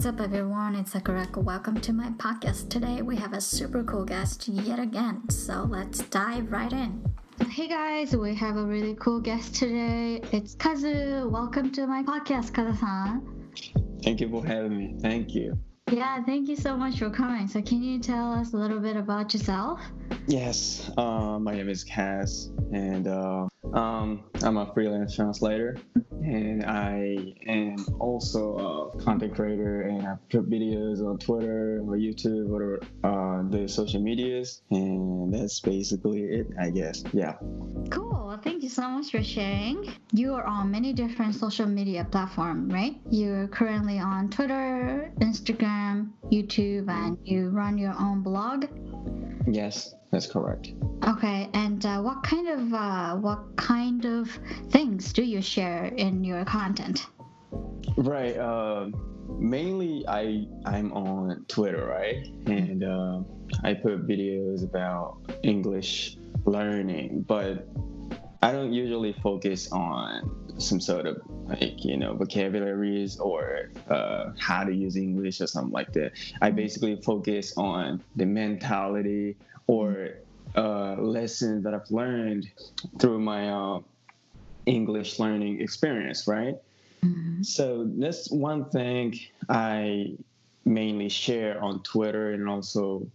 What's up, everyone? It's Sakurako. Welcome to my podcast. Today we have a super cool guest yet again, so let's dive right in. Hey guys, we have a really cool guest today. It's Kazu. Welcome to my podcast, Kazu-san. Thank you for having me. Thank you. Yeah, thank you so much for coming. So, can you tell us a little bit about yourself? Yes, uh, my name is Kaz, and uh, um, I'm a freelance translator, and I am also a content creator, and I put videos on Twitter or YouTube or uh, the social medias, and that's basically it, I guess. Yeah. Cool. Thank you so much for sharing. You are on many different social media platforms, right? You're currently on Twitter, Instagram, YouTube, and you run your own blog. Yes, that's correct. Okay, and uh, what kind of uh, what kind of things do you share in your content? Right. Uh, mainly, I I'm on Twitter, right, and uh, I put videos about English learning, but I don't usually focus on some sort of like you know vocabularies or uh, how to use English or something like that. I basically focus on the mentality or uh, lessons that I've learned through my uh, English learning experience, right? Mm-hmm. So that's one thing I mainly share on Twitter and also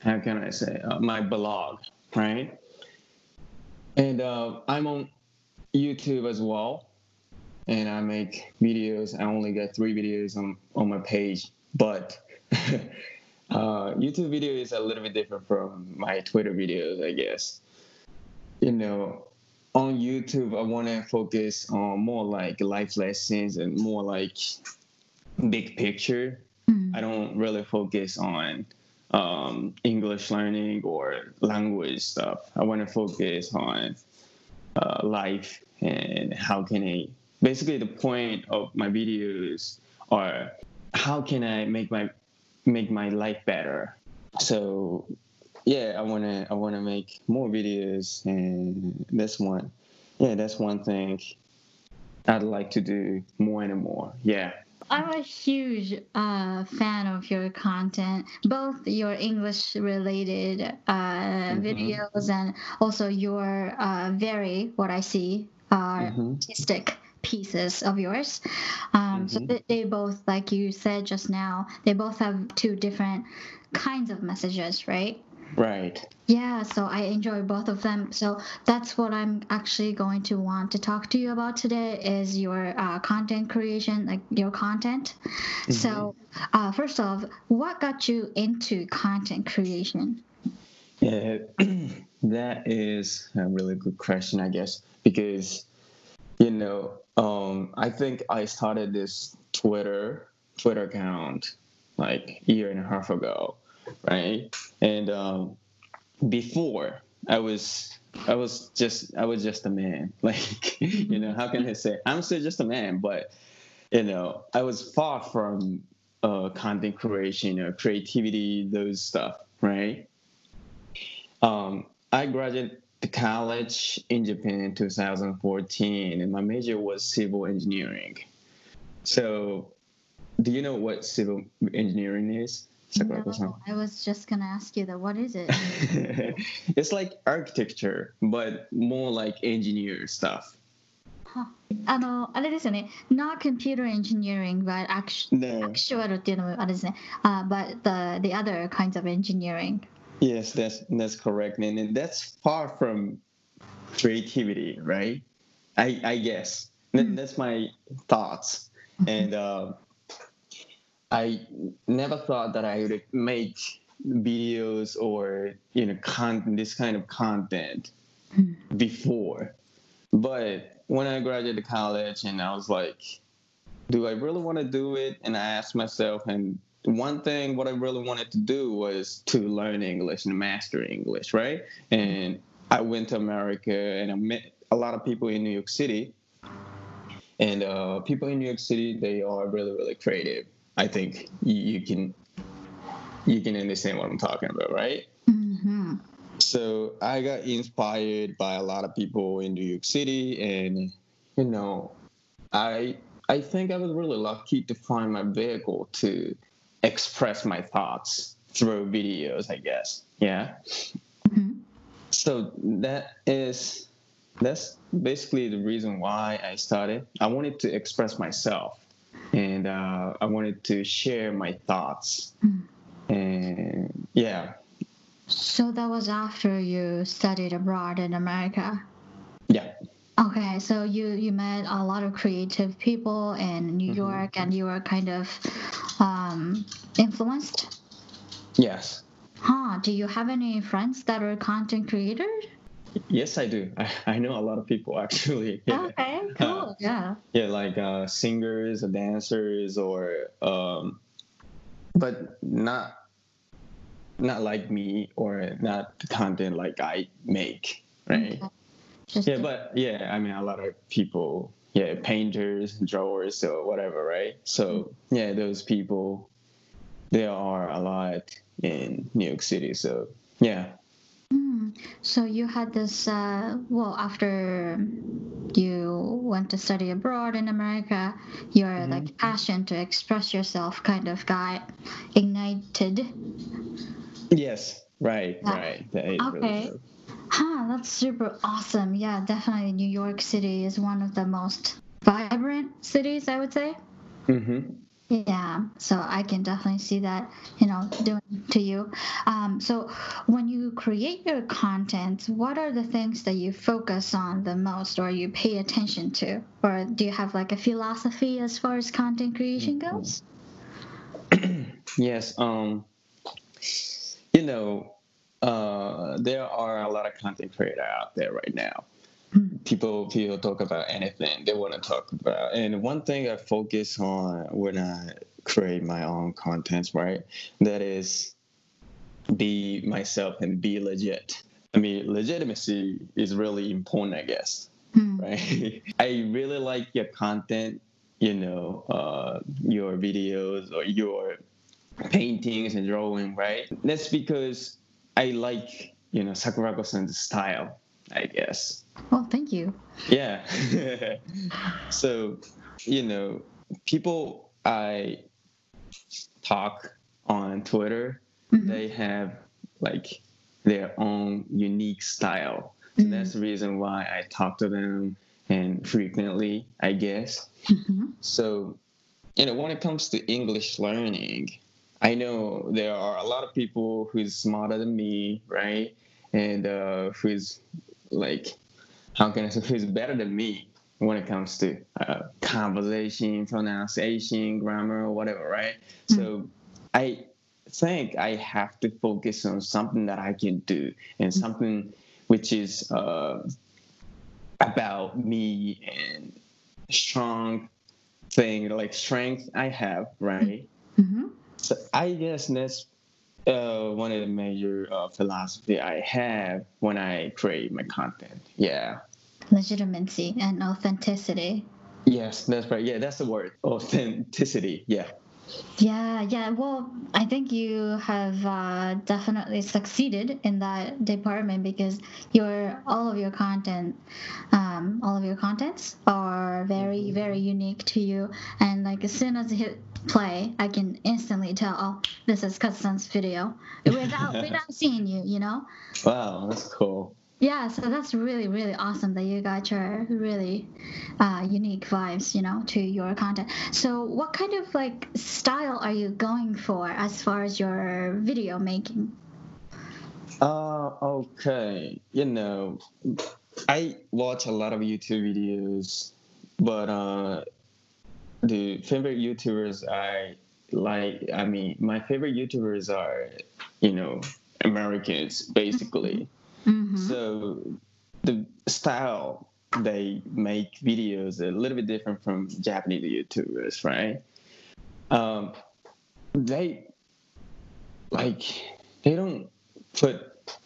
how can I say uh, my blog, right? And uh, I'm on YouTube as well, and I make videos. I only got three videos on on my page, but uh, YouTube video is a little bit different from my Twitter videos, I guess. You know, on YouTube, I want to focus on more like life lessons and more like big picture. Mm. I don't really focus on um, English learning or language stuff. I want to focus on uh, life and how can I. Basically, the point of my videos are how can I make my make my life better. So yeah, I wanna I wanna make more videos, and that's one. Yeah, that's one thing I'd like to do more and more. Yeah. I'm a huge uh, fan of your content, both your English related uh, mm-hmm. videos and also your uh, very, what I see, are mm-hmm. artistic pieces of yours. Um, mm-hmm. So they, they both, like you said just now, they both have two different kinds of messages, right? Right. Yeah, so I enjoy both of them. So that's what I'm actually going to want to talk to you about today is your uh, content creation, like your content. Mm-hmm. So uh, first off, what got you into content creation? Yeah, that is a really good question, I guess, because you know, um, I think I started this Twitter Twitter account like a year and a half ago right? And um, before I was I was just I was just a man. Like you know, how can I say I'm still just a man, but you know, I was far from uh, content creation or creativity, those stuff, right? Um, I graduated the college in Japan in 2014, and my major was civil engineering. So, do you know what civil engineering is? No, I was just gonna ask you that. What is it? it's like architecture, but more like engineer stuff. Huh. あのあれですよね。Not computer engineering, but actual, no. actual っていうのもあれですね。Uh, but the the other kinds of engineering. Yes, that's that's correct, and, and that's far from creativity, right? I I guess mm. that's my thoughts, and. Uh, I never thought that I would make videos or you know con- this kind of content hmm. before. But when I graduated college and I was like, do I really want to do it? And I asked myself, and one thing what I really wanted to do was to learn English and master English, right? And I went to America and I met a lot of people in New York City. And uh, people in New York City, they are really, really creative I think you, can you can understand what I'm talking about, right? Mm-hmm. So I got inspired by a lot of people in New York City, and you know, I I think I was really lucky to find my vehicle to express my thoughts through videos, I guess. Yeah. Mm-hmm. So that is that's basically the reason why I started. I wanted to express myself, and uh, I wanted to share my thoughts. Mm. And yeah. So that was after you studied abroad in America. Yeah. Okay, so you you met a lot of creative people in New mm-hmm. York, and you were kind of um, influenced. Yes. Huh? Do you have any friends that are content creators? Yes, I do. I, I know a lot of people actually. Yeah. Okay, cool. Uh, yeah. Yeah, like uh, singers, or dancers, or um, but not not like me or not the content like I make, right? Okay. Just yeah, but yeah, I mean, a lot of people, yeah, painters, drawers, or whatever, right? So mm-hmm. yeah, those people, there are a lot in New York City. So yeah. Mm. So you had this, uh, well, after you went to study abroad in America, your mm-hmm. like passion to express yourself kind of got ignited. Yes, right, yeah. right. okay. Really Huh, that's super awesome. Yeah, definitely New York City is one of the most vibrant cities, I would say. Mm-hmm. Yeah, so I can definitely see that, you know, doing to you. Um, so when you create your content, what are the things that you focus on the most or you pay attention to? Or do you have like a philosophy as far as content creation mm-hmm. goes? yes. Um, you know, uh, there are a lot of content creator out there right now. Hmm. People people talk about anything they want to talk about, and one thing I focus on when I create my own contents, right? That is be myself and be legit. I mean, legitimacy is really important, I guess. Mm. Right? I really like your content, you know, uh, your videos or your paintings and drawing, right? That's because I like you know Sakurako-san's style, I guess. Well, thank you. Yeah. so, you know, people I talk on Twitter, mm-hmm. they have like their own unique style. So mm-hmm. that's the reason why I talk to them and frequently, I guess. Mm-hmm. So, you know, when it comes to English learning, I know there are a lot of people who's smarter than me, right? And uh, who's like, how can I say, who's better than me when it comes to uh, conversation, pronunciation, grammar, whatever, right? Mm-hmm. So I think I have to focus on something that I can do and mm-hmm. something which is uh, about me and strong thing, like strength I have, right? Mm-hmm. So I guess that's uh, one of the major uh, philosophy I have when I create my content. Yeah. Legitimacy and authenticity. Yes, that's right. Yeah, that's the word. Authenticity. Yeah. Yeah, yeah. Well, I think you have uh, definitely succeeded in that department because your all of your content, um, all of your contents are very, mm-hmm. very unique to you. And like as soon as you hit play, I can instantly tell, oh, this is Kazusan's video without without seeing you. You know. Wow, that's cool. Yeah, so that's really, really awesome that you got your really uh, unique vibes, you know, to your content. So, what kind of like style are you going for as far as your video making? Uh, okay. You know, I watch a lot of YouTube videos, but uh, the favorite YouTubers I like, I mean, my favorite YouTubers are, you know, Americans, basically. Mm-hmm Mm-hmm. So the style they make videos a little bit different from Japanese YouTubers, right? Um, they like they don't put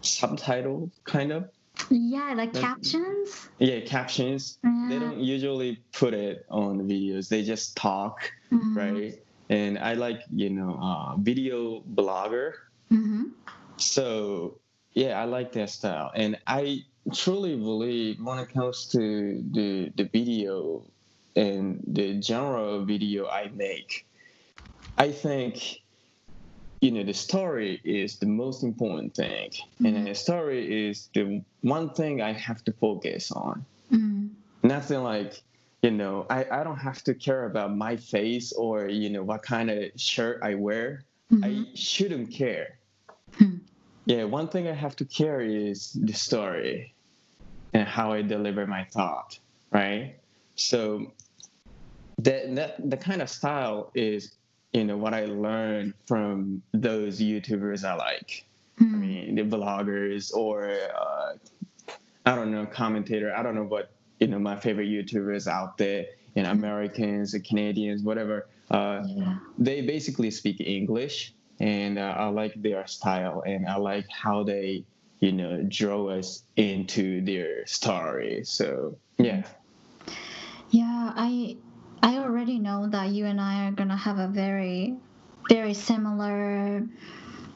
subtitles, kind of. Yeah, like captions. Yeah, captions. Mm-hmm. They don't usually put it on the videos. They just talk, mm-hmm. right? And I like you know uh, video blogger. Mm-hmm. So yeah, I like that style, and I truly believe when it comes to the the video and the genre of video I make, I think you know the story is the most important thing mm-hmm. and the story is the one thing i have to focus on mm-hmm. nothing like you know I, I don't have to care about my face or you know what kind of shirt i wear mm-hmm. i shouldn't care hmm. Yeah one thing i have to carry is the story and how i deliver my thought right so that, that the kind of style is you know what I learned from those YouTubers I like. Mm. I hmm. mean, the vloggers or uh, I don't know commentator. I don't know what you know my favorite YouTubers out there. You know, Americans, Canadians, whatever. Uh, yeah. They basically speak English, and uh, I like their style, and I like how they you know draw us into their story. So yeah. Yeah, I I already know that you and I are gonna have a very, very similar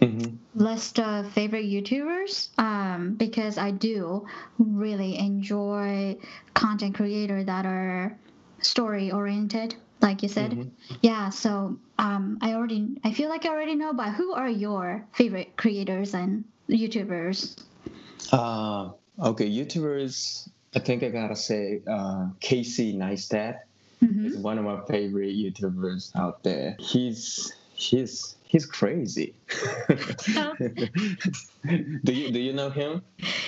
mm-hmm. list of favorite YouTubers. Um, because I do really enjoy content creators that are story oriented, like you said. Mm-hmm. Yeah. So um, I already, I feel like I already know. But who are your favorite creators and YouTubers? Uh, okay, YouTubers. I think I gotta say uh, Casey Neistat. Mm-hmm. He's one of my favorite YouTubers out there. He's he's he's crazy. do you do you know him?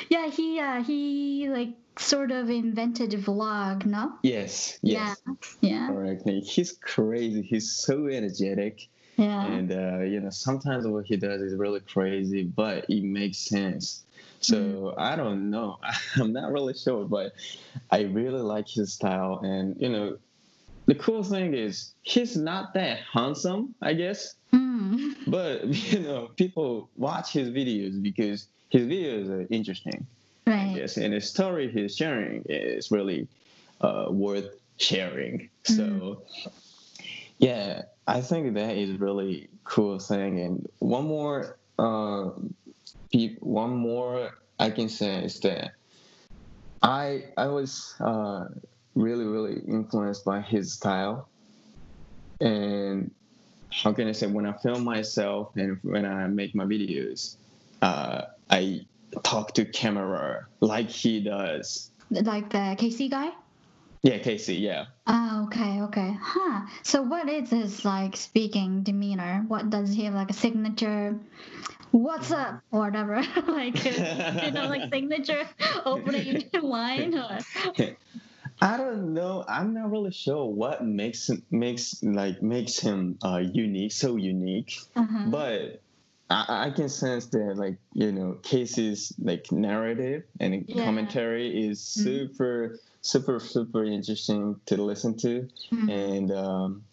Yeah, he uh, he like sort of invented vlog, no? Yes. Yes. Yeah. Yeah. Correctly. He's crazy. He's so energetic. Yeah. And uh, you know, sometimes what he does is really crazy, but it makes sense. So mm-hmm. I don't know. I'm not really sure, but I really like his style. And you know, the cool thing is he's not that handsome, I guess. Mm. But you know, people watch his videos because his videos are interesting. Right. Yes, and the story he's sharing is really uh, worth sharing. Mm. So yeah, I think that is really cool thing. And one more, uh, one more I can say is that I I was uh, really, really influenced by his style. And how can I say, when I film myself and when I make my videos, uh, I talk to camera like he does. Like the Casey guy? Yeah, Casey, yeah. Oh, okay, okay. Huh. So what is his like speaking demeanor? What does he have like a signature what's up or whatever like you know like signature opening line or I don't know. I'm not really sure what makes him makes like makes him uh, unique, so unique. Uh-huh. But I, I, can sense that like you know Casey's like narrative and yeah. commentary is mm-hmm. super mm-hmm. super super interesting to listen to, mm-hmm. and um,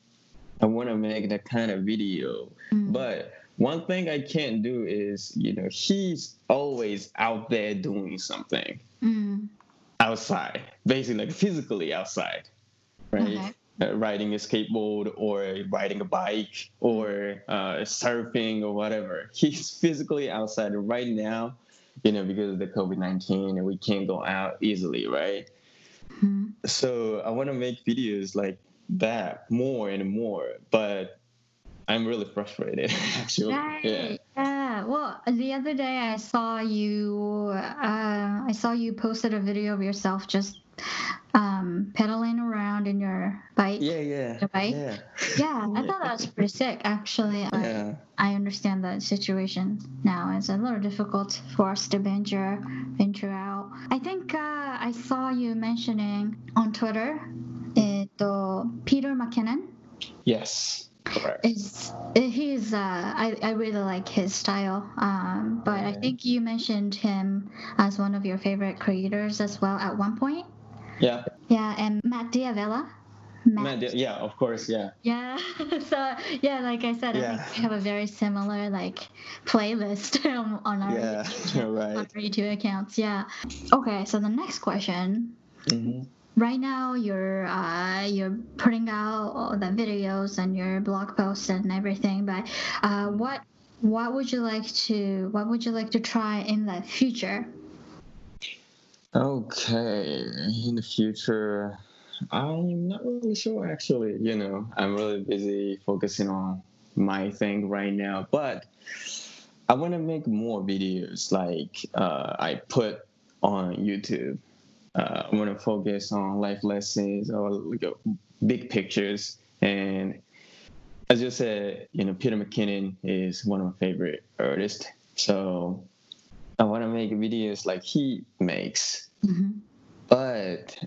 I want to make that kind of video. Mm-hmm. But one thing I can't do is you know he's always out there doing something. Mm outside, basically like physically outside, right? Okay. Uh, riding a skateboard or riding a bike or uh, surfing or whatever. He's physically outside right now, you know, because of the COVID 19 and we can't go out easily, right? Mm-hmm. So I want to make videos like that more and more, but I'm really frustrated actually. Right. Yeah. yeah. Well, the other day I saw you. Uh, I saw you posted a video of yourself just um, pedaling around in your bike. Yeah, yeah. Your bike. Yeah. Yeah, I thought that was pretty sick. Actually, yeah. I, I understand the situation now. It's a little difficult for us to venture venture out. I think uh, I saw you mentioning on Twitter, it, uh, Peter McKinnon. Yes. Correct. Is he's uh, I I really like his style. Um, but I think you mentioned him as one of your favorite creators as well at one point. Yeah. Yeah, and Matt D'Avella. Matt, Matt yeah, of course, yeah. Yeah. so yeah, like I said, yeah. I think we have a very similar like playlist on our yeah, YouTube, right. on our YouTube accounts. Yeah. Okay, so the next question. Mm-hmm right now you're uh, you're putting out all the videos and your blog posts and everything but uh, what what would you like to what would you like to try in the future okay in the future I'm not really sure actually. You know, I'm really busy focusing on my thing right now, but I want to make more videos like uh, I put on YouTube. Uh, I want to focus on life lessons or like, uh, big pictures. And as you said, you know, Peter McKinnon is one of my favorite artists. So I want to make videos like he makes. Mhm. But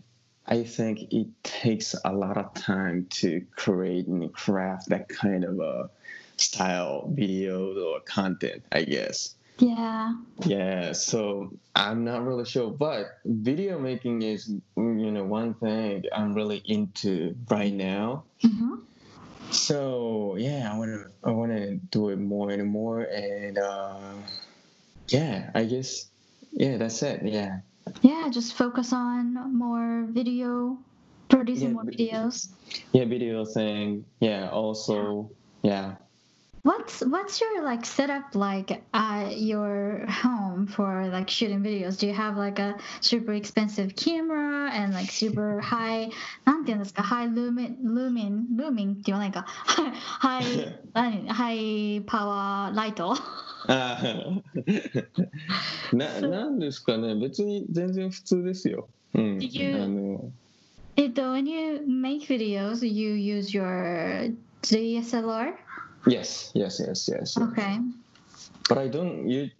I think it takes a lot of time to create and craft that kind of a style videos or content, I guess. Yeah. Yeah, so I'm not really sure, but video making is you know one thing I'm really into right now. Mhm. So yeah, I wanna I wanna do it more and more, and uh, yeah, I guess yeah, that's it. Yeah, Yeah, just focus on more video, producing Yeah, more videos. yeah, video thing. Yeah, also yeah. What's what's your like setup like at your home for like shooting videos? Do you have like a super expensive camera and like super high なんて言うんですか high lumen lumen lumen って言わないか high 何 high power ライトあーななんですかね別に全然普通ですよ。うん。 Did you- あのえっと when you make videos you use your DSLR? Yes yes yes yes. Okay. but I don't you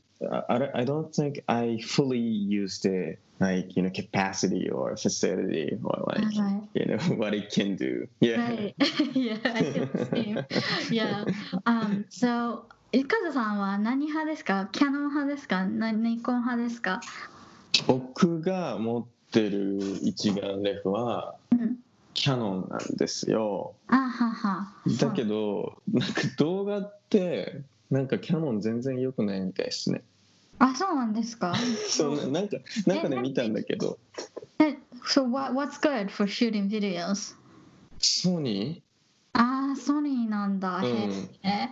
I, I don't think I fully use the like you know capacity or facility or like Right. you know what it can do. Yeah. Right. yeah, I feel the same. Yeah. Um, so, いかずさんは何派ですかキャノン派ですかなニコン派ですか僕が持ってる一眼レフはうん。キャノンなんですよ。あはは。だけどなんか動画ってなんかキャノン全然良くないみたいですね。あ、そうなんですか？そうななんかなんかで見たんだけどえ So, what, what's good for shooting videos? ソニああソニーなんだ、うん、へえ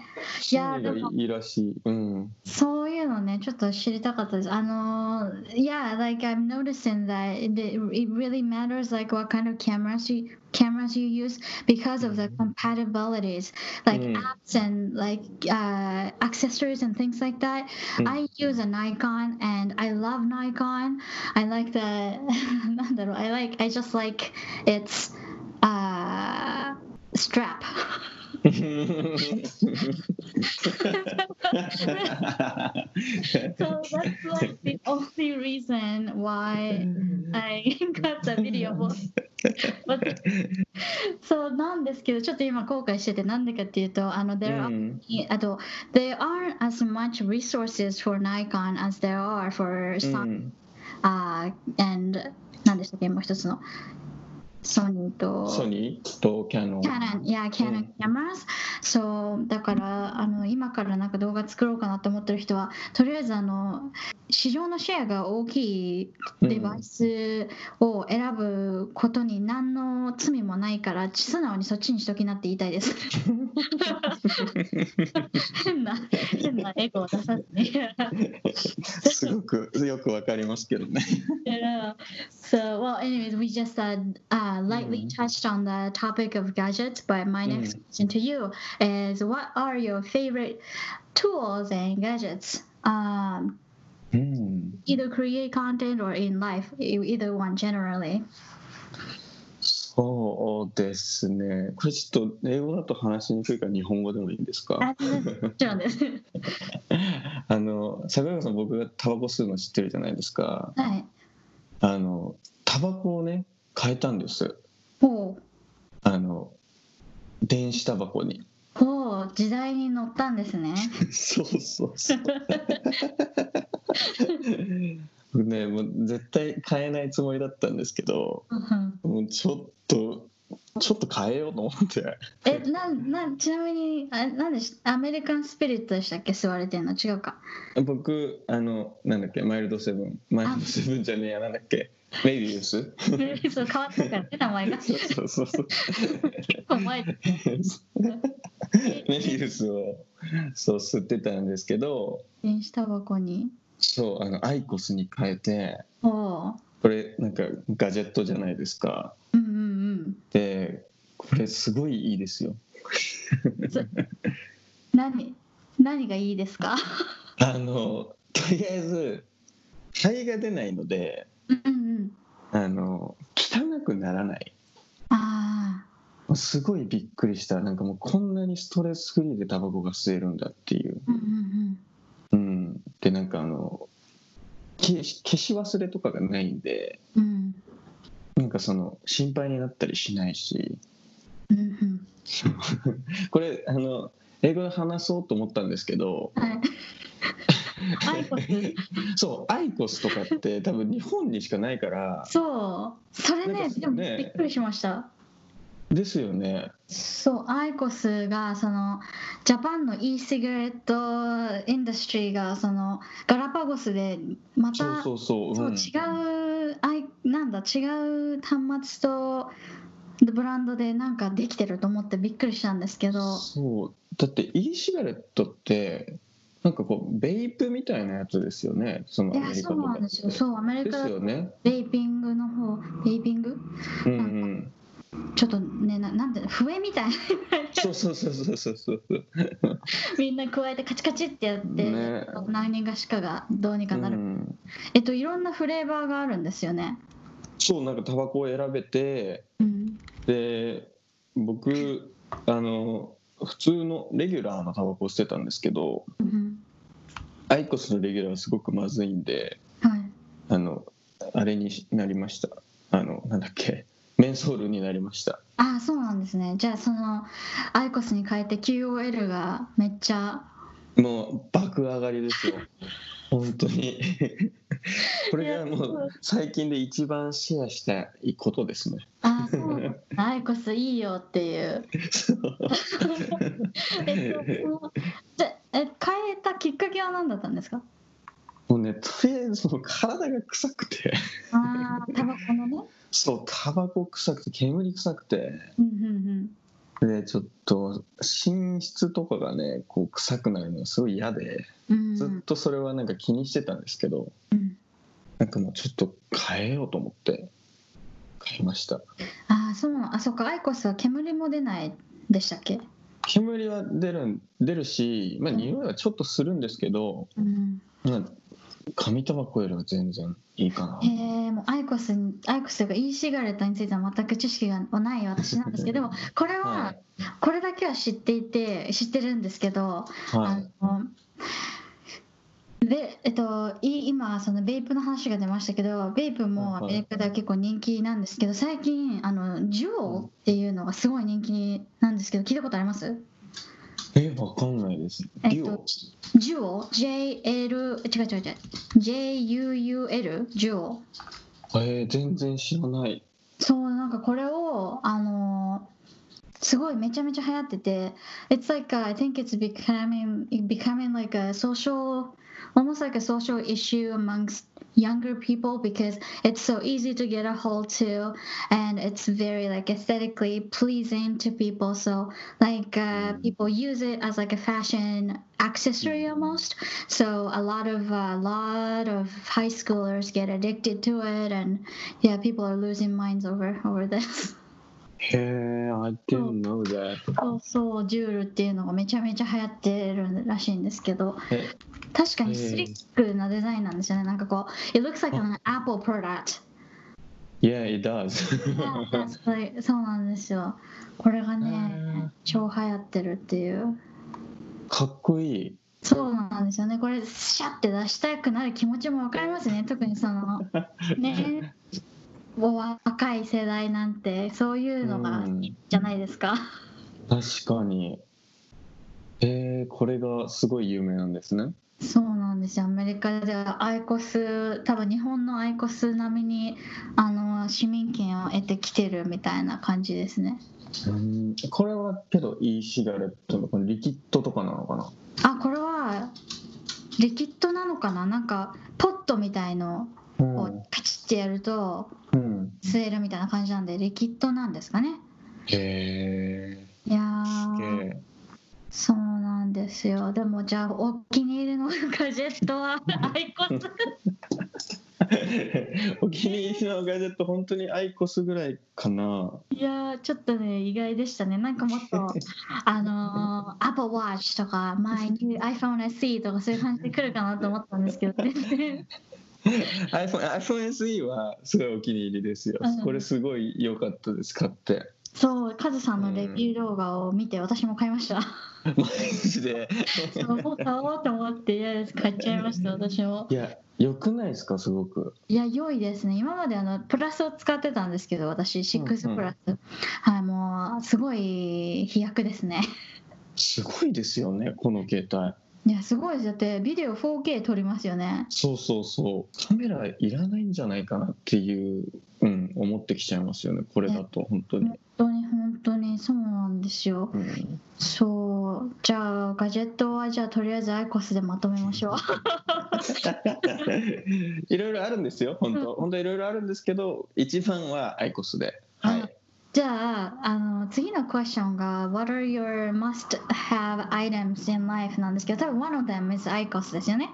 いやでもいいらしい、うん、そういうのねちょっと知りたかったです。あの yeah like I'm noticing that it, it really matters like what kind of cameras you cameras you use because of the mm-hmm. compatibilities like mm. apps and like uh, accessories and things like that. Mm. i use a nikon and i love nikon. I like the i like i just like its strap. So that's like the only reason why I got the video. But そうなんですけど、ちょっと今後悔してて、なんでかっていうと、あの、う there are ん あと there aren't as much resources for Nikon as there are for う Sony、ん uh, and 何でしたっけもう一つの ソニーとソニー？とキャノン。Canon, yeah, Canon cameras. そうだからあの今からなんか動画作ろうかなと思ってる人はとりあえずあの市場のシェアが大きいデバイスを選ぶことに何の罪もないから素直にそっちにしときなって言いたいです。変な変なエゴを出さずに。すごくよくわかりますけどね。Yeah. So, well, anyways, we just uh, uh, lightly Mm. touched on the topic of gadgets, but my next question to you is what are your favorite tools and gadgets? Um, うん。either create content or in life, e- either one generally. そうですね。これちょっと英語だと話しにくいから日本語でもいいんですかあもちろんです。あの、坂上さん僕がタバコ吸うの知ってるじゃないですか。はい。あの、タバコをね、変えたんです。ほう。あの、電子タバコに。ほう、時代に乗ったんですね。そうそうそう。ね、もう絶対変えないつもりだったんですけど、うんもうちょっと、ちょっと変えようと思って。え、なん、なん、ちなみに、あ、なんでし、アメリカンスピリットでしたっけ、吸われてんの、違うか。僕、あの、なんだっけ、マイルドセブン。マイルドセブンじゃねえや、なんだっけ？メビウス？そう、変わったからね、名前が。そうそうそうそう。結構前です。メビウスをそう吸ってたんですけど電子タバコに？そうあのアイコスに変えてほこれなんかガジェットじゃないですかう。うんうんうんでこれすごいいいですよ何何がいいですか？あのとりあえず肺が出ないのであの汚くならない。あすごいびっくりした。なんかもうこんなにストレスフリーでタバコが吸えるんだっていう。あうんうん。うん。でなんかあの消し消し忘れとかがないんでうんうん。なんかその心配になったりしないし。うんうん。これあの英語で話そうと思ったんですけどはいアイコス。そうアイコスとかって多分日本にしかないから。そう。それねなんかでもねびっくりしました。ですよね。そうアイコスがそのジャパンの e シガレットインダストリーがそのガラパゴスでまたそうそうそう、そううん、違うアイなんだ違う端末とブランドでなんかできてると思ってびっくりしたんですけど。そう。だって e シガレットってなんかこうベイプみたいなやつですよね。そのアメリカとかって。なんですよ。そうアメリでカだとすよね。ベイピングの方ベイピング？うんうん。ちょっとねななんて笛みたいな。そうそうそうそうそうそう。みんな加えてカチカチってやって、ね。何がしかがどうにかなる、うん。えっといろんなフレーバーがあるんですよね。そうなんかタバコを選べてうん。で僕あの普通のレギュラーのタバコを捨てたんですけどうん。アイコスのレギュラーはすごくまずいんではい。あのあれになりました。あのなんだっけメンソールになりました。あそうなんですね。じゃあそのアイコスに変えて QOL がめっちゃもう爆上がりですよ。本当に これがもう最近で一番シェアしたいことですね。あそう。アイコスいいよっていう。えっとじゃえ変えたきっかけは何だったんですか？もうねとりあえず体が臭くて。ああタバコのね。そうタバコ臭くて煙臭くて。うんうんでちょっと寝室とかがねこう臭くなるのがすごい嫌でうん。ずっとそれはなんか気にしてたんですけどうん。なんかもうちょっと変えようと思って変えました。ああそうあそっかアイコスは煙も出ないでしたっけ？煙は出るん出るし、まあ、匂いはちょっとするんですけど、うん。まあ、紙タバコよりは全然いいかな。へえもうアイコスにアイコスというか e シガレットについては全く知識がない私なんですけどでもこれは、はい。これだけは知っていて知ってるんですけど、はい。あのでえっと、い今そのベイプの話が出ましたけどベイプもアメリカでは結構人気なんですけど最近あのジュオっていうのがすごい人気なんですけど聞いたことあります？えわかんないです。えっとジュオ？JL 違う違う違う。JUUL ジュオ？えー、全然知らない。そうなんかこれをあのすごいめちゃめちゃ流行ってて It's like uh, I think it's becoming becoming like a social almost like a social issue amongst younger people because it's so easy to get a hold to and it's very like aesthetically pleasing to people. So like uh, mm. people use it as like a fashion accessory mm. almost. So a lot of a lot of high schoolers get addicted to it and yeah people are losing minds over over this へえ I didn't know that そうそうジュールっていうのがめちゃめちゃ流行ってるらしいんですけどえ確かにスリックなデザインなんですよね。なんかこう It looks like an Apple product Yeah it does. そうなんですよ。これがへねー。超流行ってるっていう。かっこいい。そうなんですよね。これシャッて出したくなる気持ちもわかりますね。特にそのね 若い世代なんてそういうのがいいんじゃないですか。確かに。えー、これがすごい有名なんですね。そうなんですよ。アメリカではアイコス多分日本のアイコス並みにあの市民権を得てきてるみたいな感じですね。うん。これはけど e シガレットのこのリキッドとかなのかな？あこれはリキッドなのかな？なんかポットみたいのをカチッてやるとうん。吸えるみたいな感じなんでリキッドなんですかね。へえいやそうなんですよ。でもじゃあお気に入りのガジェットは アイコス？お気に入りのガジェット本当にアイコスぐらいかな。いやーちょっとね意外でしたね。なんかもっと あのー、Apple Watch とか My new iPhone SE とかそういう感じで来るかなと思ったんですけど全然 iPhone, iPhone SE はすごいお気に入りですよ、うん。これすごい良かったです買って。そうカズさんのレビュー動画を見て私も買いました。マジで？そうもう買おうと思って買っちゃいました 私も。いや良くないですかすごく？いや良いですね。今まであのプラスを使ってたんですけど私うんうん6プラス、はいもうすごい飛躍ですね。すごいですよねこの携帯いやすごいです。だってビデオ 4K 撮りますよね。そうそうそう。カメラいらないんじゃないかなっていう、うん、思ってきちゃいますよね。これだと本当に、本当に本当にそうなんですよ。うん、そう。じゃあガジェットはじゃあとりあえずアイコスでまとめましょう。いろいろあるんですよ本当。本当いろいろあるんですけど一番はアイコスで。はいじゃああの次のクエスチョンが What are your must have items in life? なんですけど多分 one of them is IQOS ですよね。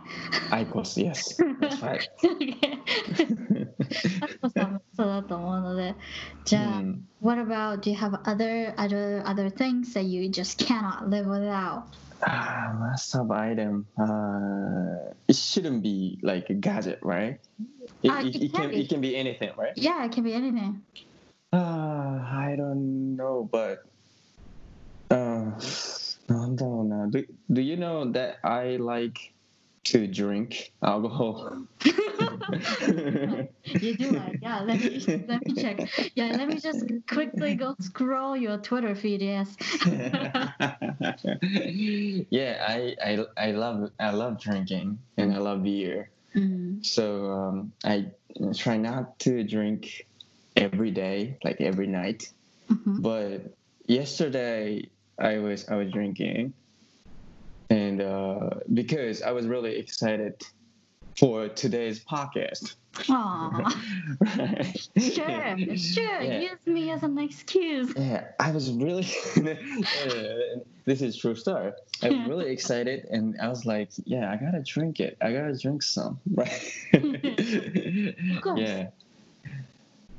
IQOS, yes. That's right. さんもそうだと思うのでじゃあ、mm. What about do you have other, other, other things that you just cannot live without? Ah, must have item. Uh, it shouldn't be like a gadget, right? It, uh, it, it, can, can be. it can be anything, right? Yeah, it can be anything. Uh, I don't know, but uh, I don't know. Do, do you know that I like to drink alcohol? you do yeah. Let me let me check. Yeah, let me just quickly go scroll your Twitter feed. Yes. yeah, I, I I love I love drinking and I love beer. Mm-hmm. So um, I try not to drink every day, like every night. Mhm. But yesterday I was I was drinking, and uh, because I was really excited for today's podcast. Aw, right. sure, sure. Yeah. Use me as an excuse. Yeah, I was really. this is true story. I was really excited, and I was like, "Yeah, I gotta drink it. I gotta drink some." Right. course. Yeah.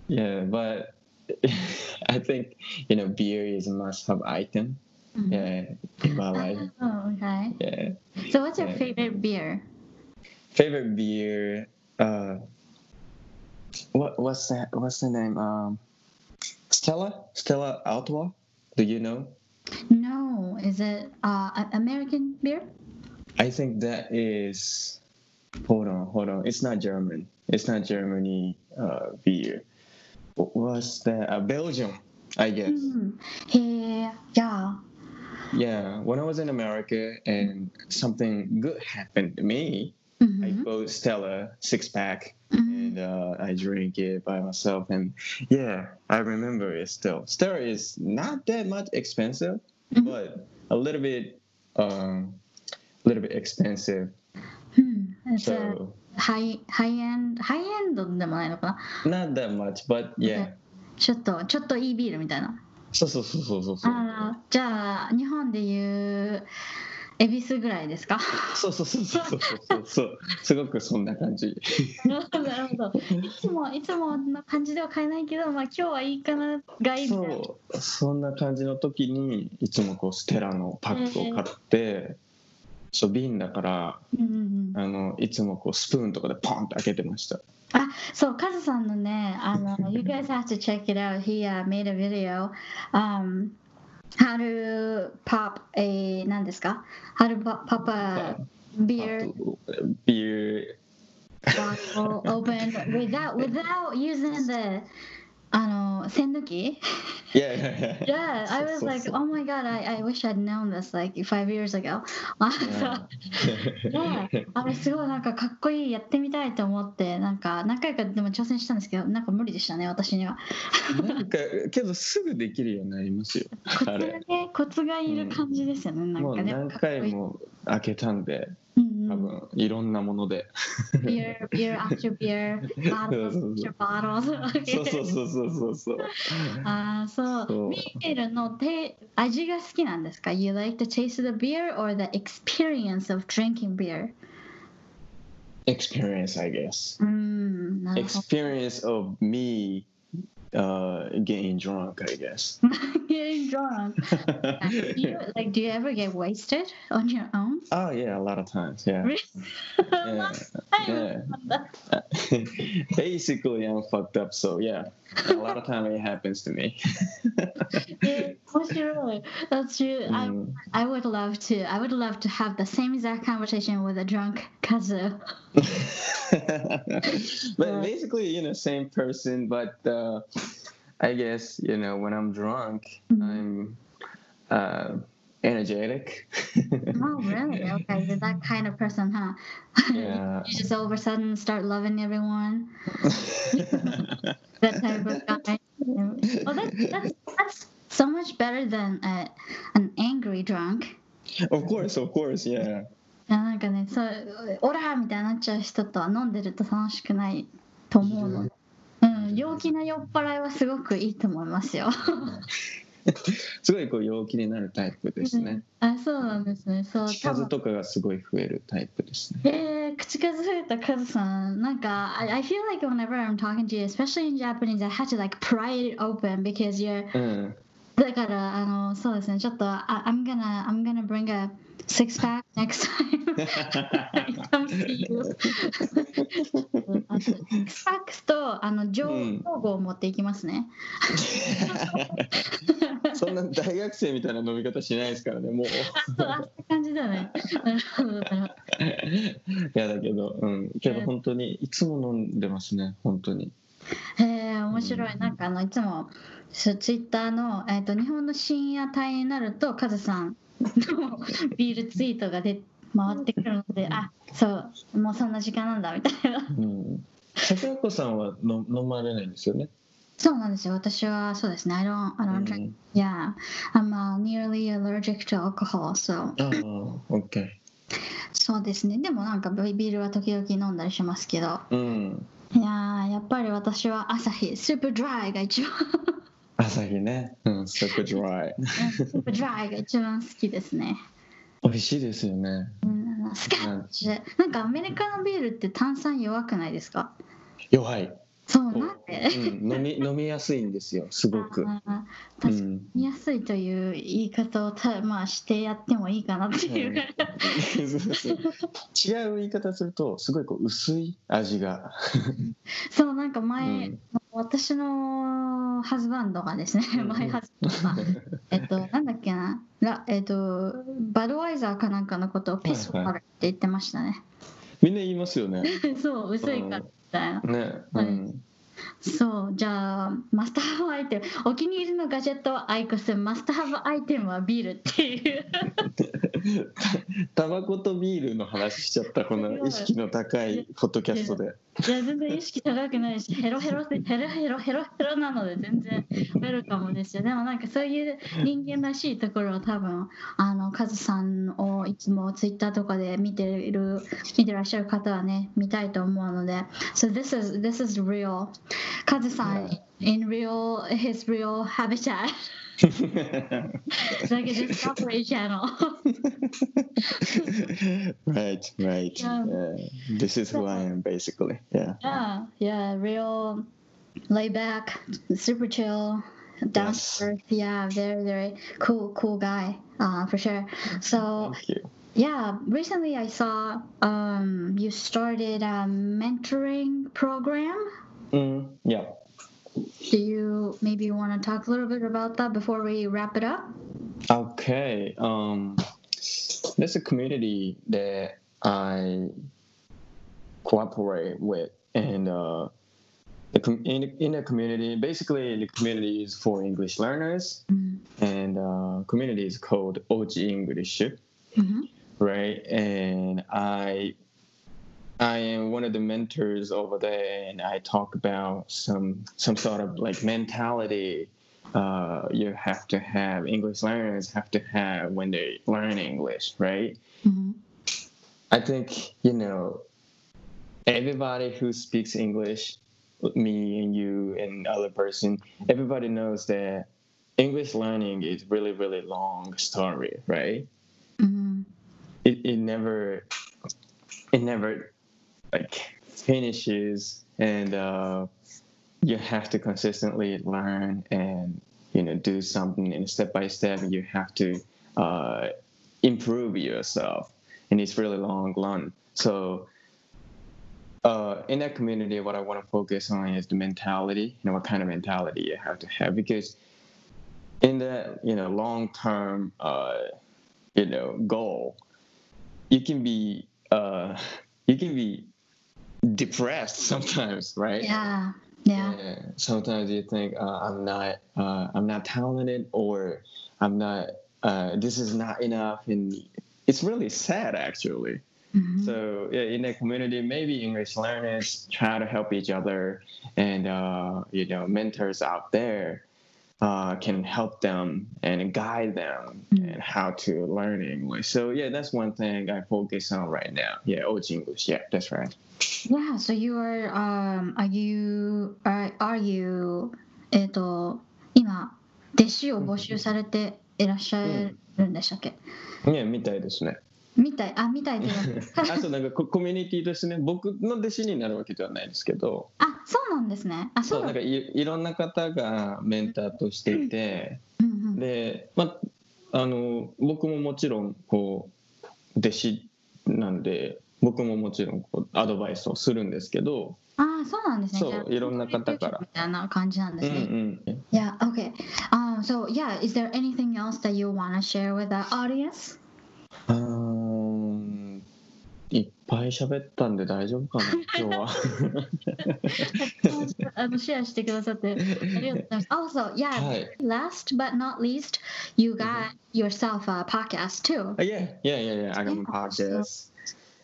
Yeah, but I think you know beer is a must-have item. Mhm. Yeah, in my life. Oh, okay. Yeah. So, what's your Yeah. favorite beer? Favorite beer. Uh, what what's that? What's the name? Um, Stella. Stella Artois. Do you know? No, is it uh, American beer? I think that is. Hold on, hold on. It's not German. It's not Germany uh, beer. Was that? Uh, Belgium, I guess. Mm. Hey, yeah. Yeah, when I was in America and something good happened to me, I Mhm. bought Stella six pack Mhm. and uh, I drink it by myself. And yeah, I remember it still. Stella is not that much expensive, Mhm. but a little bit, um, a little bit expensive. Hmm. So high high end high end でもないのかな？not that much, but yeah. ちょっとちょっといいビールみたいな。そうそうそうそうそうそう。ああ、じゃあ日本でいう恵比寿ぐらいですか？そうそうそうそうそうそうそう。すごくそんな感じ。なるほどなるほど。いつもいつもの感じでは買えないけど、まあ今日はいいかながいい。そうそんな感じの時にいつもこうステラのパックを買って、そう瓶だからうんうんうん。あのいつもこうスプーンとかでポンって開けてましたあ、そう、カズさんのね、あの、You guys have to check it out. He、uh, made a video. Um, how to pop a 何ですか ?How to pop, a beer ビール bottle open without without using the あの栓抜き？Yeah, yeah, Yeah, I was like, oh my god, I, I wish I'd known this like five years ago. あそうであれすごいなんかかっこいいやってみたいと思ってなんか何回かでも挑戦したんですけどなんか無理でしたね私には。なんかけどすぐできるようになりますよ。コツがねコツがいる感じですよね、なんかね。何回も開けたんでうんうん多分いろんなもので beer beer after beer そうそう bottles そう after bottles そうそうそうそうそうそうああそうそうビールのて味が好きなんですか You like the taste of the beer or the experience of drinking beer? experience, I guess. うん、なるほど。 Experience of me uh, getting drunk, I guess. Getting drunk. do you, like, do you ever get wasted on your own? oh yeah, a lot of times. Yeah. Really? Yeah. yeah. Basically, I'm fucked up. So yeah, a lot of time it happens to me. Yeah, for sure. That's true. I Mm. I would love to. I would love to have the same exact conversation with a drunk Kazu. but basically, you know, same person. But uh, I guess you know, when I'm drunk, Mhm. I'm uh, energetic. Oh, really? Okay, you're that kind of person, huh? Yeah. you just all of a sudden start loving everyone. That type of guy. Oh, that, that's that's so much better than uh, an angry drunk. of course, of course, yeah. いやなんかね、そう、オラーみたいになっちゃう人とは飲んでると楽しくないと思うので。 うん、陽気な酔っ払いはすごくいいと思いますよ。すごいこう陽気になるタイプですね。あ、そうなんですね。そう、多分。数とかがすごい増えるタイプですね。えー、口数増えたカズさん、なんか、I, I feel like whenever I'm talking to you, especially in Japanese, I had to like pry it open because you're うん。だから、あの、そうですね、ちょっと、I, I'm gonna, I'm gonna bring a six pack next time come you. あとシックスパックスと、あの、上うん交互を持っていきますね。そんな大学生みたいな飲み方しないですからね、もう。そう、あった感じだね。いやだけど、うん。けど本当に、いつも飲んでますね、本当に。へえ、面白い。なんか、あの、いつも、そうツイッターの、えっ、と、日本の深夜帯になると、カズさんのビールツイートがで回ってくるので、あ、そう、もうそんな時間なんだ、みたいな。うん。桜子さんは飲飲まれないんですよね？そうなんですよ。私はそうですね。I don't, I う don't drink. ん、Yeah, I'm uh, nearly allergic to alcohol. So ああ、OK。そうですね。でもなんかビビールは時々飲んだりしますけど。うん。いやー、やっぱり私は朝日、スーパードライが一番、朝日ね。うん、スーパードライ。スーパードライが一番好きですね。美味しいですよね。うん、スカッチ。なんかアメリカのビールって炭酸弱くないですか？弱い。そう、なんで？うん、飲み 飲みやすいんですよ、すごく。確かにん。見やすいという言い方をた、まあ、してやってもいいかなっていう。そうそう違う言い方すると、すごいこう薄い味が。そうなんか前、うん私のハズバンドがですね、うん前ハズバンドが、えっと、なんだっけな、ラえっと、バドワイザーかなんかのことをピスファルって言ってましたね。みんな言いますよね。そう、薄いから。ね。うん。そう、じゃあ、マスターハブアイテム、お気に入りのガジェットはアイコス、マスターハブアイテムはビールっていう。タバコとビールの話しちゃった、この意識の高いポッドキャストで。いや、全然意識高くないし、ヘロヘロで、ヘロヘロヘロヘロなので、全然ウェルカムですよ。でもなんかそういう人間らしいところを多分、あの、カズさんをいつもツイッターとかで見ている、見てらっしゃる方はね、見たいと思うので、So this is, this is real. Kazakhstan yeah. in real his real habitat. like a Discovery Channel. right, right. Yeah. yeah. This is who I am, basically. Yeah. Yeah, yeah. Real, laid back, super chill, down yes. earth. Yeah, very, very cool, cool guy. Uh, for sure. So. Yeah, recently I saw um, you started a mentoring program Mm, yeah. Do you maybe want to talk a little bit about that before we wrap it up? Okay. Um, there's a community that I cooperate with, and uh, the com- in in the community, basically the community is for English learners, Mhm. and uh, community is called OG English, Mhm. right? And I I am one of the mentors over there, and I talk about some some sort of like mentality uh, you have to have English learners have to have when they learn English, right? Mhm. I think you know everybody who speaks English, me and you and other person, everybody knows that English learning is really really long story, right? Mhm. It, it never it never like finishes and uh, you have to consistently learn and you know do something and step by step you have to uh, improve yourself and it's really long run. So uh, in that community what i want to focus on is the mentality you know what kind of mentality you have to have because in that you know long term uh, you know goal you can be uh, you can be depressed sometimes right Yeah. Yeah. yeah. Sometimes you think uh, I'm not uh, I'm not talented or I'm not uh, this is not enough and it's really sad actually. Mhm. So yeah, in the community, maybe English learners try to help each other, and uh, you know, mentors out there uh, can help them and guide them Mm. and how to learn English. So yeah, that's one thing I focus on right now. Yeah, OG English. Yeah, that's right. Yeah, so you are, um, are you, are, are you, えっと、今、弟子を募集されていらっしゃるんでしたっけ、ね、みたいですね。みたい、あ、みたいっていうのあそうなんかココミュニティとしてね僕の弟子になるわけではないですけどあ、 そうなんですね。あ、そそううなんだ。かいいろんな方がメンターとしていてうんうん、で、まあ、あの僕ももちろんこう弟子なんで僕ももちろんこうアドバイスをするんですけど、あ、そうなんですね。そういろんな方からみたいな感じなんでうんうすね。ん、Yeah, okay. Um, so yeah, is there anything else that you want to share with the audience? あーいっぱい喋ったんで大丈夫かな今日は。あのシェアしてくださってありがとうございます。Also, yeah, はい。 last but not least, you got yourself a podcast too. Uh, yeah, yeah, yeah, yeah. I got my Yeah. podcast,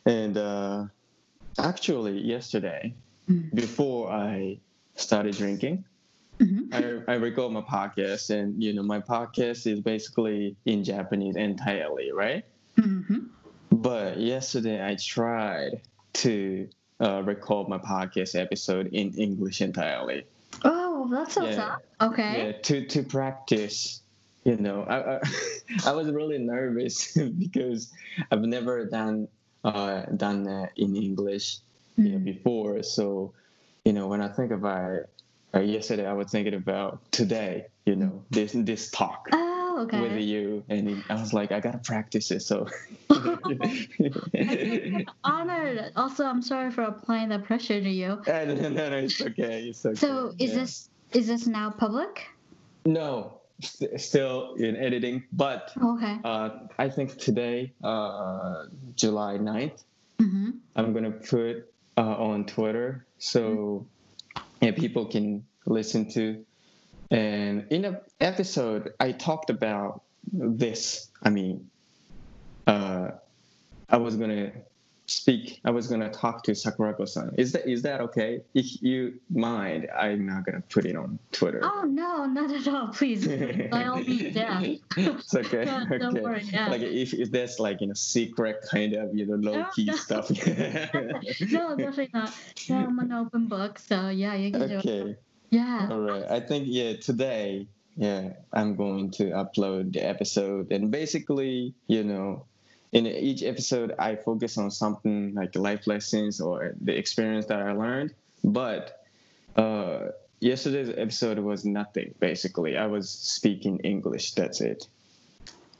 and uh, actually, yesterday, Mm. before I started drinking, Mhm. I, I record my podcast, and you know, my podcast is basically in Japanese entirely, right? Mhm. But yesterday, I tried to uh, record my podcast episode in English entirely. Oh, that's what's Yeah. up. Okay. Yeah, to to practice. You know, I I, I was really nervous because I've never done uh, done that in English you know, Mm. before. So, you know, when I think about it, uh, yesterday, I was thinking about today. You know, this this talk Oh, with you, and I was like, I gotta practice it. So. I'm honored. Also, I'm sorry for applying the pressure to you. no, no, no, it's okay. It's okay. So, is Yeah. this is this now public? no st- still in editing, but Okay. uh, I think today, uh, July 9th, Mm-hmm. I'm gonna put uh, on Twitter so yeah, people can listen to. And in an episode, I talked about this. I mean, uh, I was gonna speak. I was gonna talk to Sakurako-san. Is that is that okay? If you mind, I'm not gonna put it on Twitter. Oh no, not at all. Please, by all means, yeah. it's okay. Yeah, okay. don't worry, yeah. Like if, if there's like you know secret kind of you know low key No, no. stuff. no, definitely not. I'm an open book, so yeah, you can do it. Yeah. All right. I think yeah today yeah I'm going to upload the episode and basically you know in each episode I focus on something like life lessons or the experience that I learned. But uh, yesterday's episode was nothing basically. I was speaking English. That's it.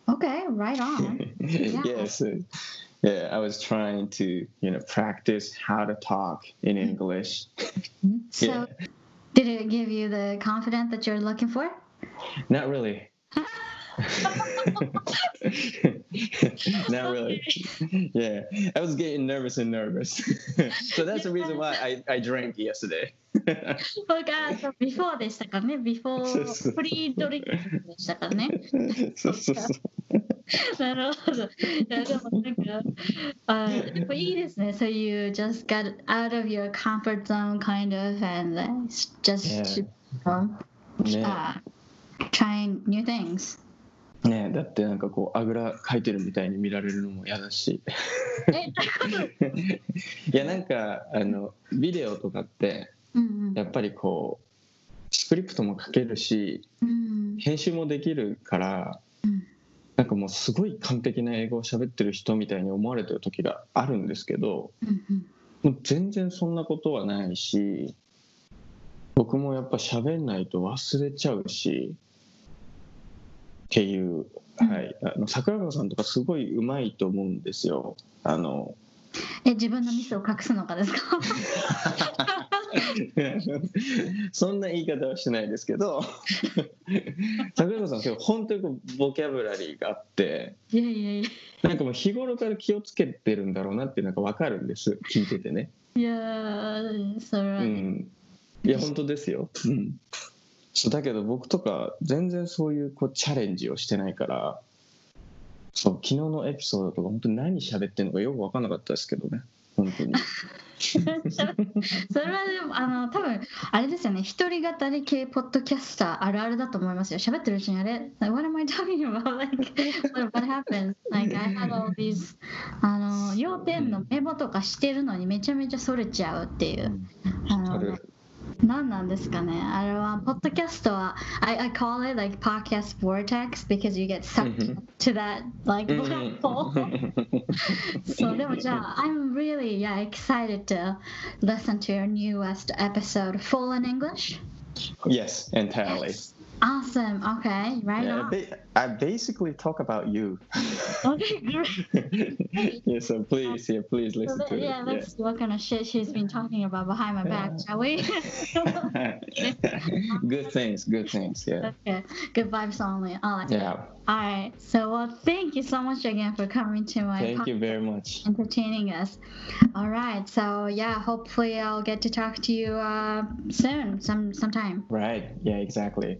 Okay, right on. Yeah. yes. Yeah, I was trying to, you know, practice how to talk in Mm-hmm. English. So, Yeah. did it give you the confidence that you're looking for? Not really. Not really. Yeah, I was getting nervous and nervous. so that's the reason why I, I drank yesterday. 僕はそう before でしたからね、before プリドリンクでしたからね。そうそうそう なるほど。いやでもなんか、あでもいいですね。So you just got out of your comfort zone kind of and uh, just Yeah. um, ね uh, trying new things. ねだってなんかこうあぐらかいてるみたいに見られるのも嫌だしえ、いやなんかあのビデオとかってうんやっぱりこうスクリプトも書けるしうん編集もできるからうんなんかもうすごい完璧な英語を喋ってる人みたいに思われてる時があるんですけどもう全然そんなことはないし僕もやっぱ喋んないと忘れちゃうしっていう、はい、あの桜川さんとかすごいうまいと思うんですよ。あのえ自分のミスを隠すのかですか？そんな言い方はしないですけど 桜川さん今日本当にこうボキャブラリーがあっていやいやなんかもう日頃から気をつけてるんだろうなってなんか分かるんです聞いててね。いやーそれはね、うん、いや本当ですよ、うん、そうだけど僕とか全然そういうこうチャレンジをしてないからそう昨日のエピソードとか本当に何喋ってんのかよく分かんなかったですけどね本当に。それはでもあの多分あれですよね。一人語り系ポッドキャスターあるあるだと思いますよ。喋ってるうちにあれ What am I talking about? Like, what, happens? Like, I have all these あの要点のメモとかしてるのにめちゃめちゃそれちゃうっていう。あの何なんですかねあれはポッドキャストは I, I call it like podcast vortex because you get sucked Mhm. to that like うん black hole そうでもじゃあ I'm really yeah excited to listen to your newest episode full in English yes entirely awesome. Okay right yeah, on. I basically talk about you. Okay great. Yeah so please yeah please listen let- to yeah it let's see what kind of shit she's been talking about behind my back Yeah. shall we? Good things good things yeah. Okay good vibes only. All right. Yeah. All right. So, well, thank you so much again for coming to my thank you very much. entertaining us. All right. So, yeah, hopefully I'll get to talk to you uh, soon, some sometime. right. Yeah exactly